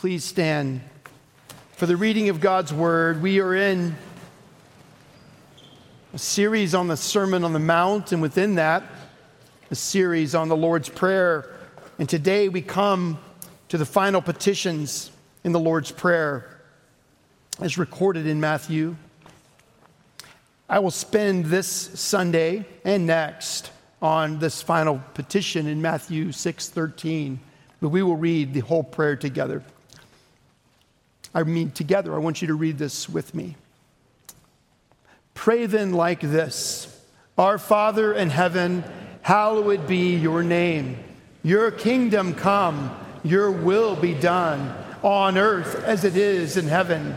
Please stand for the reading of God's word. We are in a series on the Sermon on the Mount, and within that, a series on the Lord's Prayer. And today we come to the final petitions in the Lord's Prayer as recorded in Matthew. I will spend this Sunday and next on this final petition in Matthew 6:13, but we will read the whole prayer together. I mean together. I want you to read this with me. Pray then like this: Our Father in heaven, hallowed be your name. Your kingdom come, your will be done on earth as it is in heaven.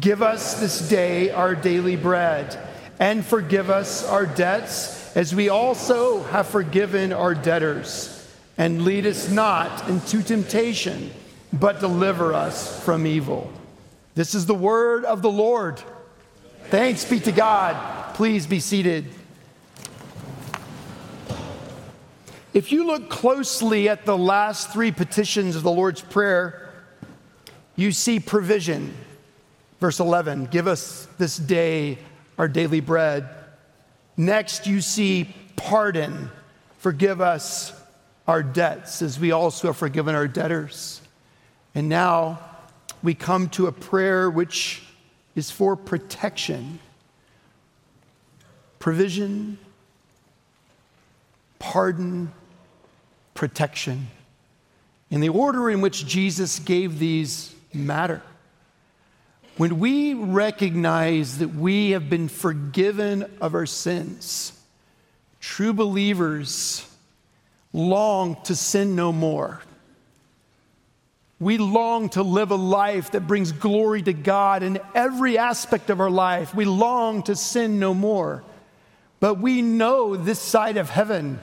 Give us this day our daily bread, and forgive us our debts as we also have forgiven our debtors. And lead us not into temptation, but deliver us from evil. This is the word of the Lord. Thanks be to God. Please be seated. If you look closely at the last three petitions of the Lord's Prayer, you see provision. Verse 11 Give us this day our daily bread. Next, you see pardon. Forgive us our debts as we also have forgiven our debtors. And now we come to a prayer which is for protection, provision, pardon, protection. In the order in which Jesus gave these matter. When we recognize that we have been forgiven of our sins, true believers long to sin no more. We long to live a life that brings glory to God in every aspect of our life. We long to sin no more. But we know this side of heaven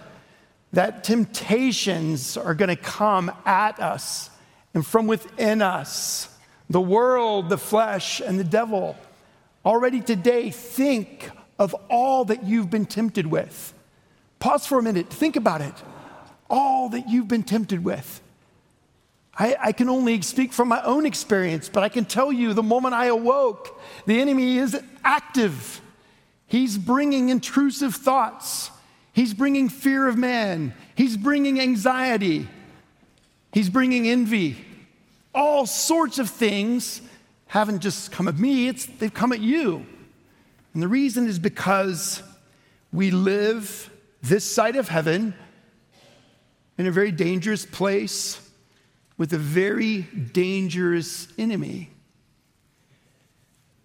that temptations are going to come at us and from within us the world, the flesh, and the devil. Already today, think of all that you've been tempted with. Pause for a minute, think about it. All that you've been tempted with. I, I, can only speak from my own experience, but I can tell you the moment I awoke, the enemy is active. He's bringing intrusive thoughts, he's bringing fear of man, he's bringing anxiety, he's bringing envy, all sorts of things haven't just come at me, it's, they've come at you. And the reason is because we live this side of heaven in a very dangerous place with a very dangerous enemy.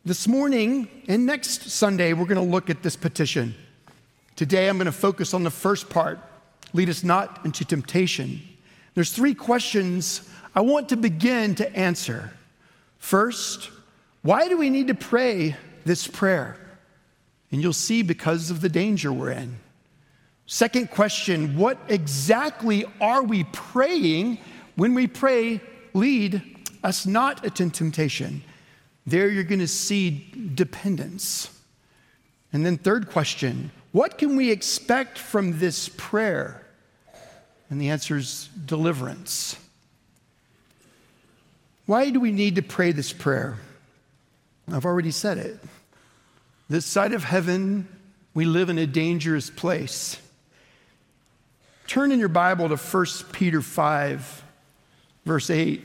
This morning and next Sunday, we're going to look at this petition. Today, I'm going to focus on the first part lead us not into temptation. There's three questions I want to begin to answer. First, why do we need to pray this prayer? And you'll see because of the danger we're in. Second question, what exactly are we praying when we pray, lead us not into temptation? There you're going to see dependence. And then, third question, what can we expect from this prayer? And the answer is deliverance. Why do we need to pray this prayer? I've already said it. This side of heaven, we live in a dangerous place. Turn in your Bible to 1 Peter 5, verse 8.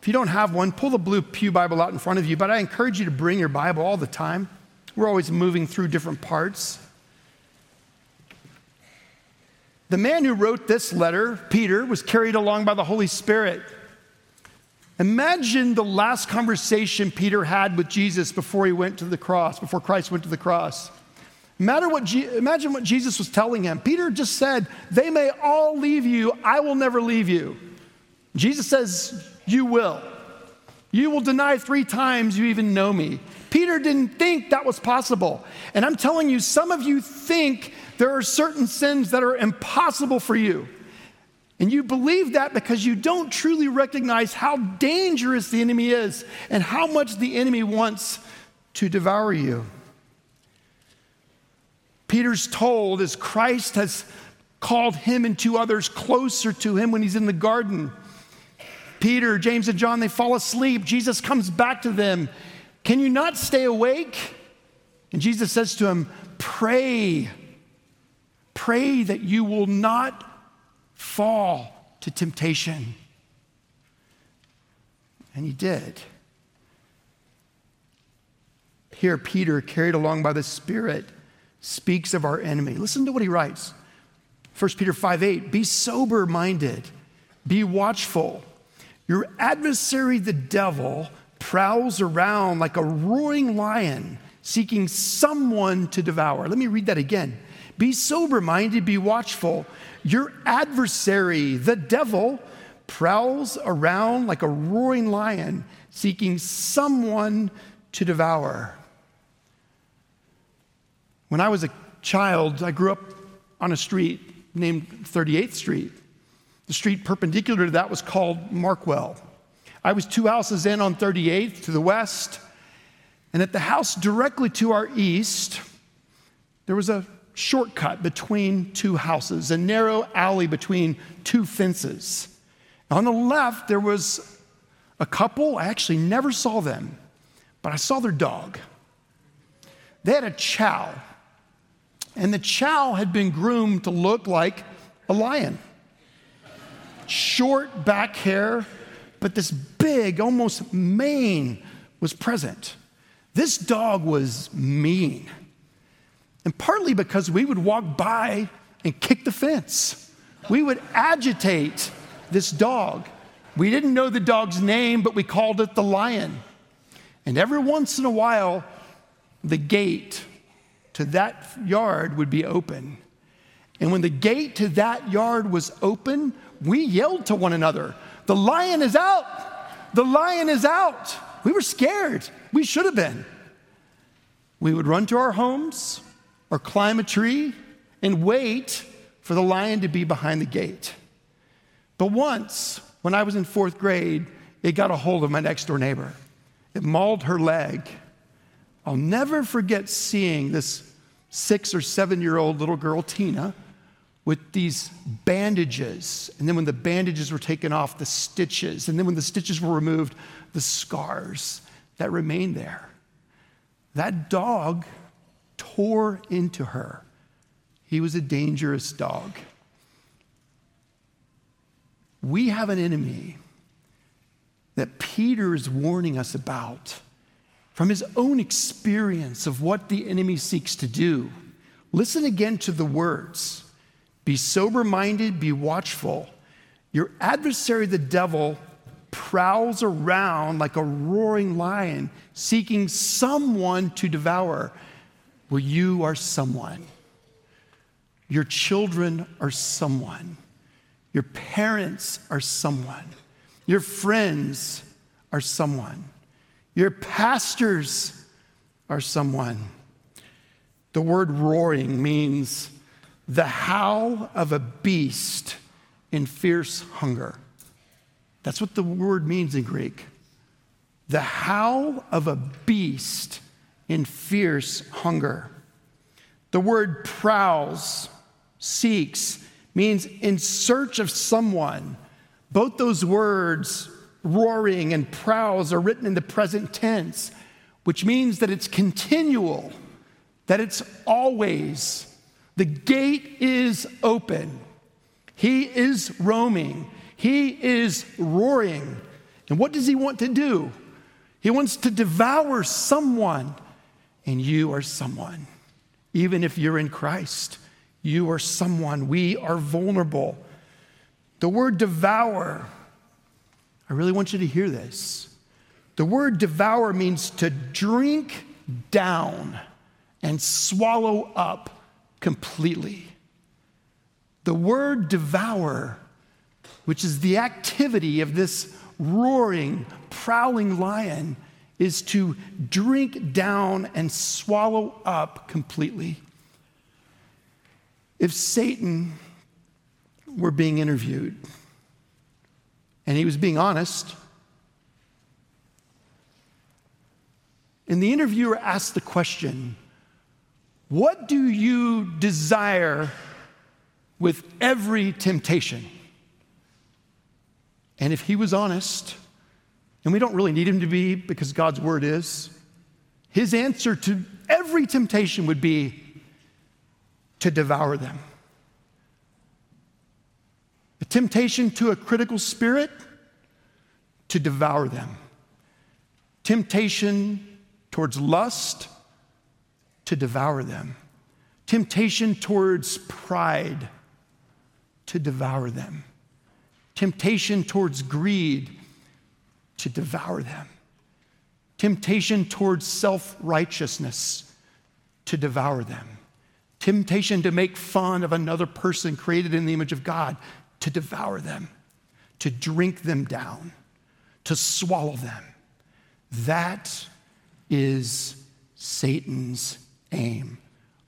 If you don't have one, pull the blue Pew Bible out in front of you, but I encourage you to bring your Bible all the time. We're always moving through different parts. The man who wrote this letter, Peter, was carried along by the Holy Spirit. Imagine the last conversation Peter had with Jesus before he went to the cross, before Christ went to the cross. Imagine what, imagine what Jesus was telling him. Peter just said, They may all leave you, I will never leave you. Jesus says, You will. You will deny three times you even know me. Peter didn't think that was possible. And I'm telling you, some of you think there are certain sins that are impossible for you. And you believe that because you don't truly recognize how dangerous the enemy is and how much the enemy wants to devour you. Peter's told as Christ has called him and two others closer to him when he's in the garden. Peter, James, and John, they fall asleep. Jesus comes back to them. Can you not stay awake? And Jesus says to him, Pray. Pray that you will not fall to temptation. And he did. Here, Peter, carried along by the Spirit, speaks of our enemy. Listen to what he writes 1 Peter 5 8, be sober minded, be watchful. Your adversary, the devil, prowls around like a roaring lion seeking someone to devour. Let me read that again. Be sober minded, be watchful. Your adversary, the devil, prowls around like a roaring lion seeking someone to devour. When I was a child, I grew up on a street named 38th Street. The street perpendicular to that was called Markwell. I was two houses in on 38th to the west, and at the house directly to our east, there was a shortcut between two houses, a narrow alley between two fences. On the left, there was a couple. I actually never saw them, but I saw their dog. They had a chow, and the chow had been groomed to look like a lion. Short back hair, but this big, almost mane was present. This dog was mean. And partly because we would walk by and kick the fence. We would agitate this dog. We didn't know the dog's name, but we called it the lion. And every once in a while, the gate to that yard would be open. And when the gate to that yard was open, we yelled to one another, The lion is out! The lion is out! We were scared. We should have been. We would run to our homes or climb a tree and wait for the lion to be behind the gate. But once, when I was in fourth grade, it got a hold of my next door neighbor. It mauled her leg. I'll never forget seeing this six or seven year old little girl, Tina, with these bandages. And then when the bandages were taken off, the stitches. And then when the stitches were removed, the scars that remained there. That dog tore into her. He was a dangerous dog. We have an enemy that Peter is warning us about from his own experience of what the enemy seeks to do. Listen again to the words Be sober minded, be watchful. Your adversary, the devil, prowls around like a roaring lion, seeking someone to devour. Well, you are someone. Your children are someone. Your parents are someone. Your friends are someone. Your pastors are someone. The word roaring means the howl of a beast in fierce hunger. That's what the word means in Greek. The howl of a beast in fierce hunger. The word prowls, seeks, means in search of someone. Both those words, roaring and prowls, are written in the present tense, which means that it's continual, that it's always. The gate is open. He is roaming. He is roaring. And what does he want to do? He wants to devour someone, and you are someone. Even if you're in Christ, you are someone. We are vulnerable. The word devour, I really want you to hear this. The word devour means to drink down and swallow up completely. The word devour, which is the activity of this roaring, prowling lion, is to drink down and swallow up completely. If Satan were being interviewed and he was being honest, and the interviewer asked the question, What do you desire with every temptation? And if he was honest, and we don't really need him to be because God's word is, his answer to every temptation would be to devour them. Temptation to a critical spirit, to devour them. Temptation towards lust, to devour them. Temptation towards pride, to devour them. Temptation towards greed, to devour them. Temptation towards self righteousness, to devour them. Temptation to make fun of another person created in the image of God, to devour them, to drink them down, to swallow them. That is Satan's aim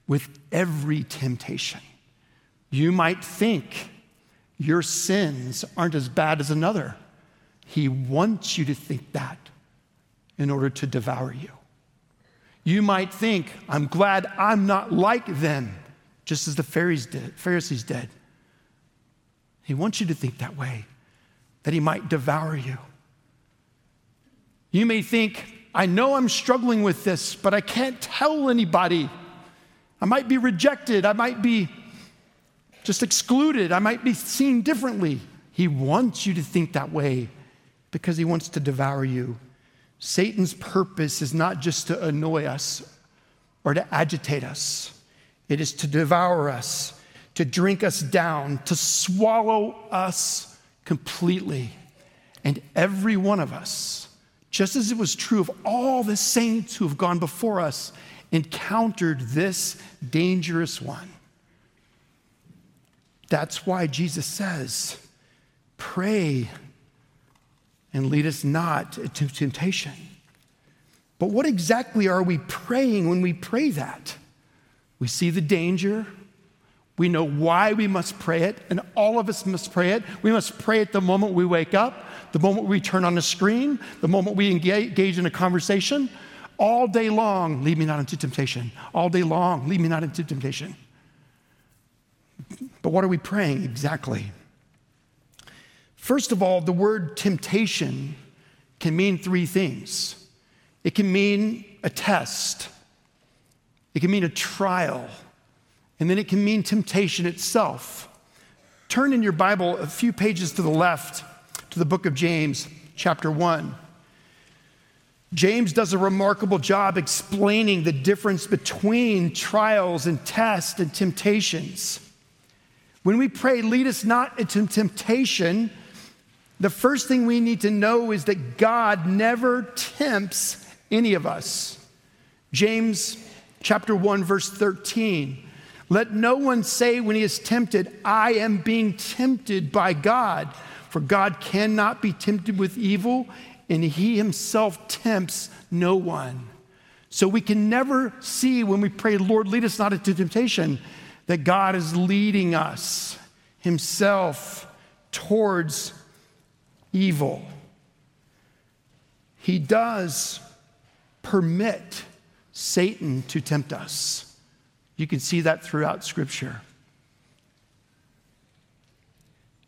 with every temptation. You might think your sins aren't as bad as another. He wants you to think that in order to devour you. You might think, I'm glad I'm not like them, just as the Pharisees did. He wants you to think that way, that he might devour you. You may think, I know I'm struggling with this, but I can't tell anybody. I might be rejected. I might be just excluded. I might be seen differently. He wants you to think that way because he wants to devour you. Satan's purpose is not just to annoy us or to agitate us, it is to devour us to drink us down, to swallow us completely. And every one of us, just as it was true of all the saints who have gone before us, encountered this dangerous one. That's why Jesus says, Pray and lead us not into temptation. But what exactly are we praying when we pray that? We see the danger, we know why we must pray it, and all of us must pray it. We must pray it the moment we wake up, the moment we turn on the screen, the moment we engage in a conversation. All day long, lead me not into temptation. All day long, lead me not into temptation. But what are we praying exactly? First of all, the word temptation can mean three things it can mean a test, it can mean a trial and then it can mean temptation itself. Turn in your Bible a few pages to the left to the book of James, chapter 1. James does a remarkable job explaining the difference between trials and tests and temptations. When we pray, lead us not into temptation, the first thing we need to know is that God never tempts any of us. James chapter 1 verse 13 let no one say when he is tempted, I am being tempted by God. For God cannot be tempted with evil, and he himself tempts no one. So we can never see when we pray, Lord, lead us not into temptation, that God is leading us himself towards evil. He does permit Satan to tempt us. You can see that throughout Scripture.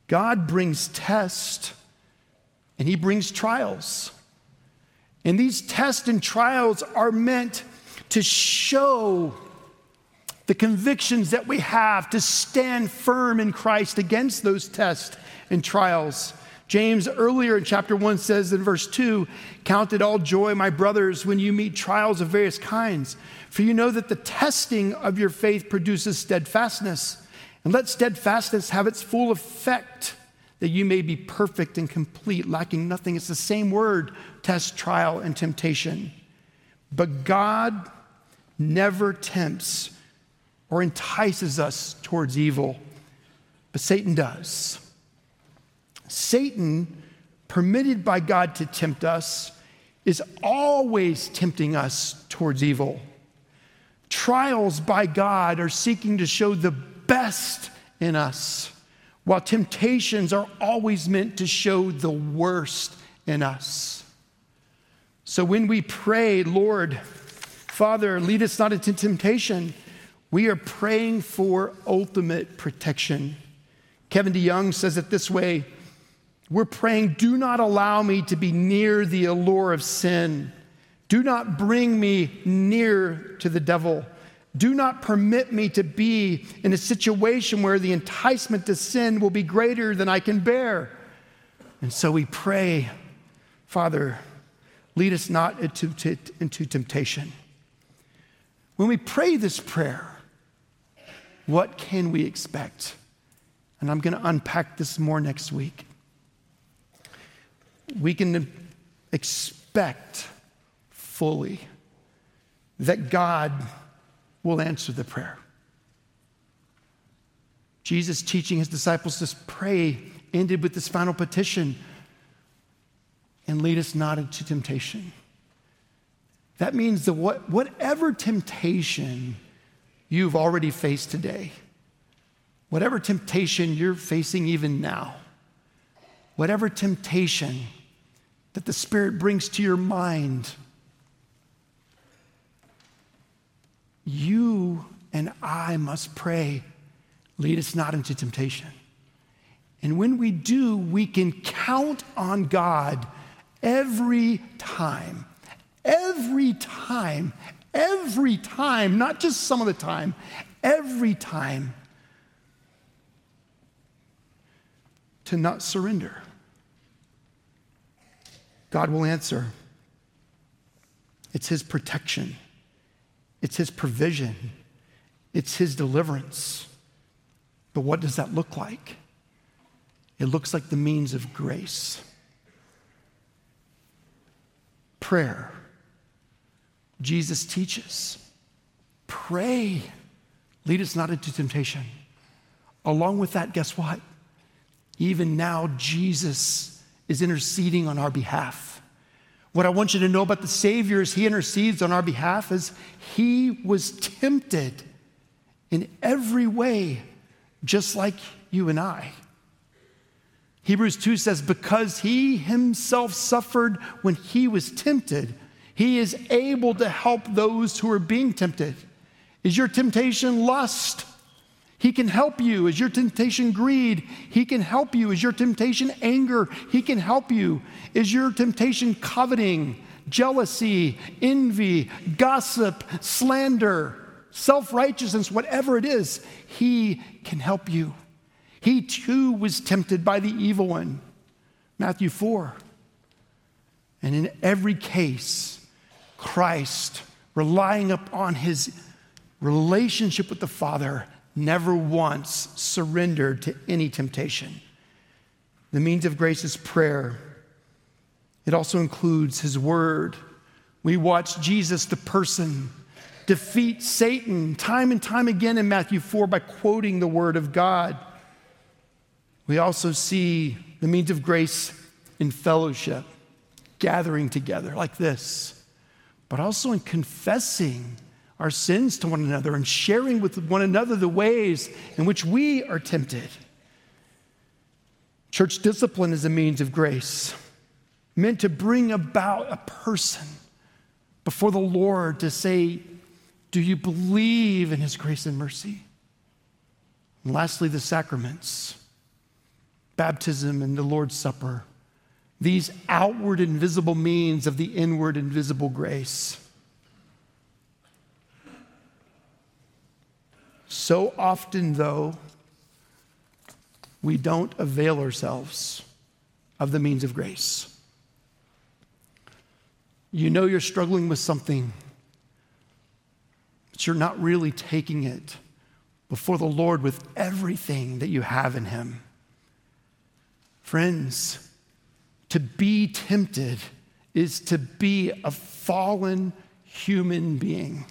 God brings tests and He brings trials. And these tests and trials are meant to show the convictions that we have to stand firm in Christ against those tests and trials. James earlier in chapter 1 says in verse 2 Count it all joy, my brothers, when you meet trials of various kinds, for you know that the testing of your faith produces steadfastness. And let steadfastness have its full effect, that you may be perfect and complete, lacking nothing. It's the same word test, trial, and temptation. But God never tempts or entices us towards evil, but Satan does. Satan, permitted by God to tempt us, is always tempting us towards evil. Trials by God are seeking to show the best in us, while temptations are always meant to show the worst in us. So when we pray, Lord, Father, lead us not into temptation, we are praying for ultimate protection. Kevin DeYoung says it this way We're praying, do not allow me to be near the allure of sin. Do not bring me near to the devil. Do not permit me to be in a situation where the enticement to sin will be greater than I can bear. And so we pray, Father, lead us not into, into temptation. When we pray this prayer, what can we expect? And I'm going to unpack this more next week. We can expect fully that God will answer the prayer. Jesus teaching his disciples to pray ended with this final petition and lead us not into temptation. That means that what, whatever temptation you've already faced today, whatever temptation you're facing even now, whatever temptation that the Spirit brings to your mind, you and I must pray, lead us not into temptation. And when we do, we can count on God every time, every time, every time, not just some of the time, every time to not surrender. God will answer. It's His protection, it's His provision, it's His deliverance. But what does that look like? It looks like the means of grace. Prayer. Jesus teaches pray, lead us not into temptation. Along with that, guess what? Even now, Jesus is interceding on our behalf. What I want you to know about the Savior is He intercedes on our behalf is He was tempted in every way, just like you and I. Hebrews 2 says, Because He Himself suffered when He was tempted, He is able to help those who are being tempted. Is your temptation lust? He can help you. Is your temptation greed? He can help you. Is your temptation anger? He can help you. Is your temptation coveting, jealousy, envy, gossip, slander, self righteousness, whatever it is? He can help you. He too was tempted by the evil one. Matthew 4. And in every case, Christ, relying upon his relationship with the Father, never once surrendered to any temptation. The means of grace is prayer. It also includes his word. We watch Jesus, the person, defeat Satan time and time again in Matthew 4 by quoting the word of God. We also see the means of grace in fellowship, gathering together like this, but also in confessing our sins to one another and sharing with one another the ways in which we are tempted. Church discipline is a means of grace, meant to bring about a person before the Lord to say, Do you believe in His grace and mercy? And lastly, the sacraments baptism and the Lord's Supper, these outward invisible means of the inward invisible grace. So often, though, we don't avail ourselves of the means of grace. You know you're struggling with something, but you're not really taking it before the Lord with everything that you have in Him. Friends, to be tempted is to be a fallen human being.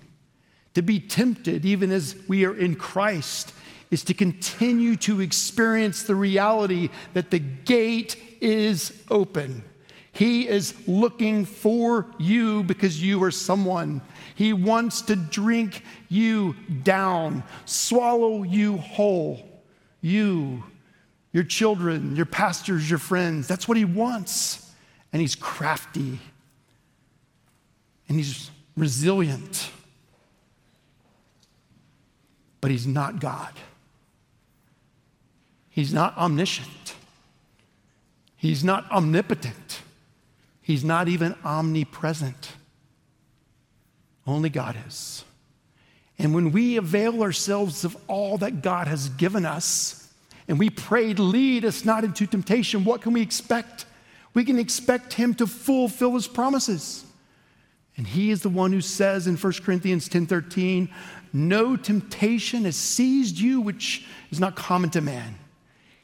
To be tempted, even as we are in Christ, is to continue to experience the reality that the gate is open. He is looking for you because you are someone. He wants to drink you down, swallow you whole. You your children, your pastors, your friends. That's what he wants. And he's crafty and he's resilient. But he's not God. He's not omniscient. He's not omnipotent. He's not even omnipresent. Only God is. And when we avail ourselves of all that God has given us, and we prayed, lead us not into temptation, what can we expect? We can expect Him to fulfill His promises. And He is the one who says in 1 Corinthians 10:13, no temptation has seized you which is not common to man.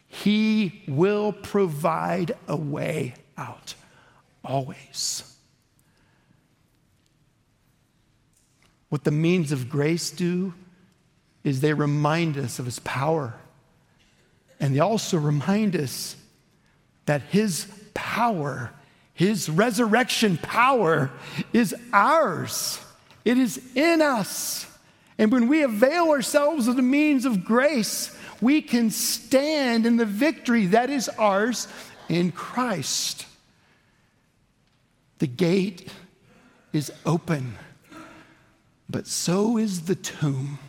He will provide a way out, always. What the means of grace do is they remind us of His power. And they also remind us that His power, His resurrection power, is ours. It is in us. And when we avail ourselves of the means of grace, we can stand in the victory that is ours in Christ. The gate is open, but so is the tomb.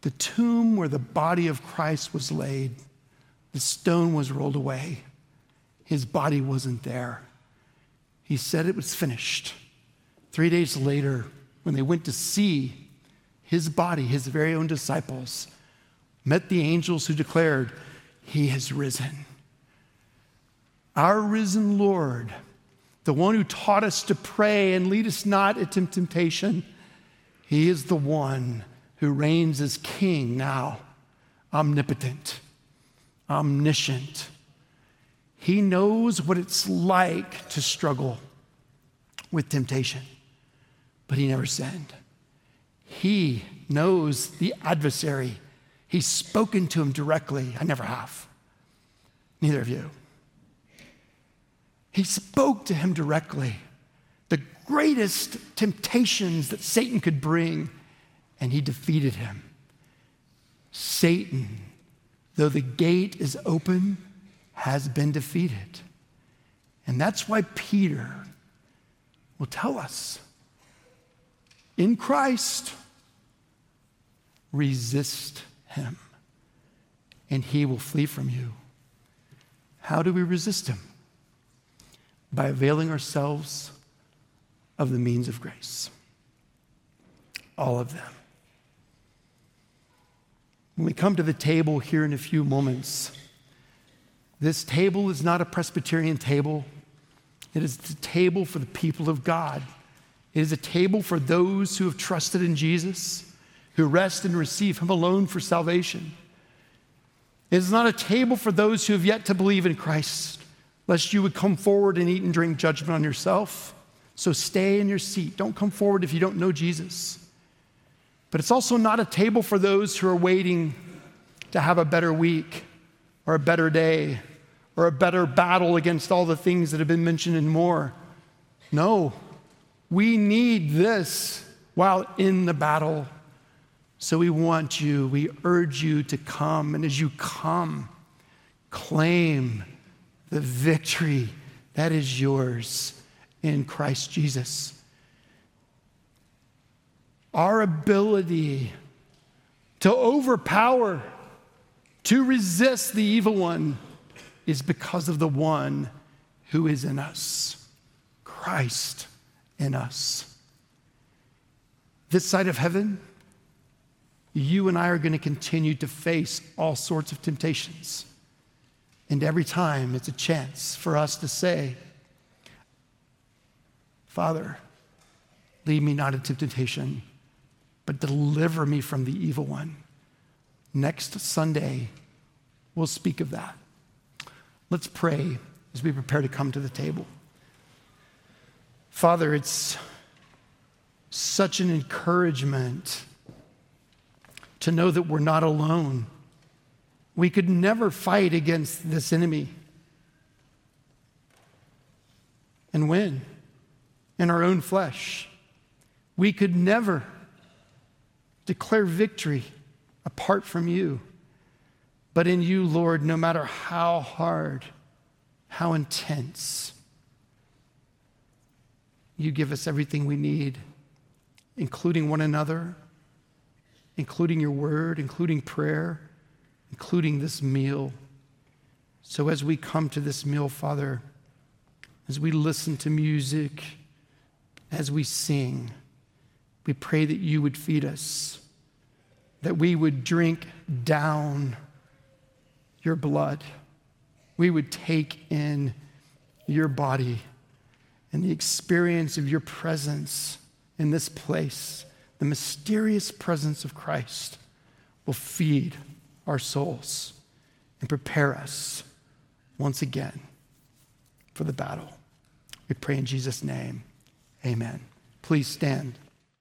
The tomb where the body of Christ was laid, the stone was rolled away. His body wasn't there. He said it was finished. Three days later, when they went to see his body, his very own disciples, met the angels who declared, He has risen. Our risen Lord, the one who taught us to pray and lead us not into temptation, He is the one who reigns as King now, omnipotent, omniscient. He knows what it's like to struggle with temptation but he never sinned. He knows the adversary. He's spoken to him directly. I never have. Neither of you. He spoke to him directly. The greatest temptations that Satan could bring, and he defeated him. Satan, though the gate is open, has been defeated. And that's why Peter will tell us in Christ, resist him, and he will flee from you. How do we resist him? By availing ourselves of the means of grace. All of them. When we come to the table here in a few moments, this table is not a Presbyterian table. It is the table for the people of God. It is a table for those who have trusted in Jesus, who rest and receive Him alone for salvation. It is not a table for those who have yet to believe in Christ, lest you would come forward and eat and drink judgment on yourself. So stay in your seat. Don't come forward if you don't know Jesus. But it's also not a table for those who are waiting to have a better week or a better day or a better battle against all the things that have been mentioned and more. No, we need this while in the battle. So we want you, we urge you to come. And as you come, claim the victory that is yours in Christ Jesus. Our ability to overpower, to resist the evil one, is because of the one who is in us Christ in us. This side of heaven, you and I are going to continue to face all sorts of temptations. And every time it's a chance for us to say, Father, lead me not into temptation, but deliver me from the evil one. Next Sunday, we'll speak of that. Let's pray as we prepare to come to the table. Father, it's such an encouragement to know that we're not alone. We could never fight against this enemy and win in our own flesh. We could never declare victory apart from you. But in you, Lord, no matter how hard, how intense, you give us everything we need, including one another, including your word, including prayer, including this meal. So as we come to this meal, Father, as we listen to music, as we sing, we pray that you would feed us, that we would drink down your blood, we would take in your body and the experience of your presence in this place, the mysterious presence of Christ, will feed our souls and prepare us once again for the battle. We pray in Jesus' name. Amen. Please stand.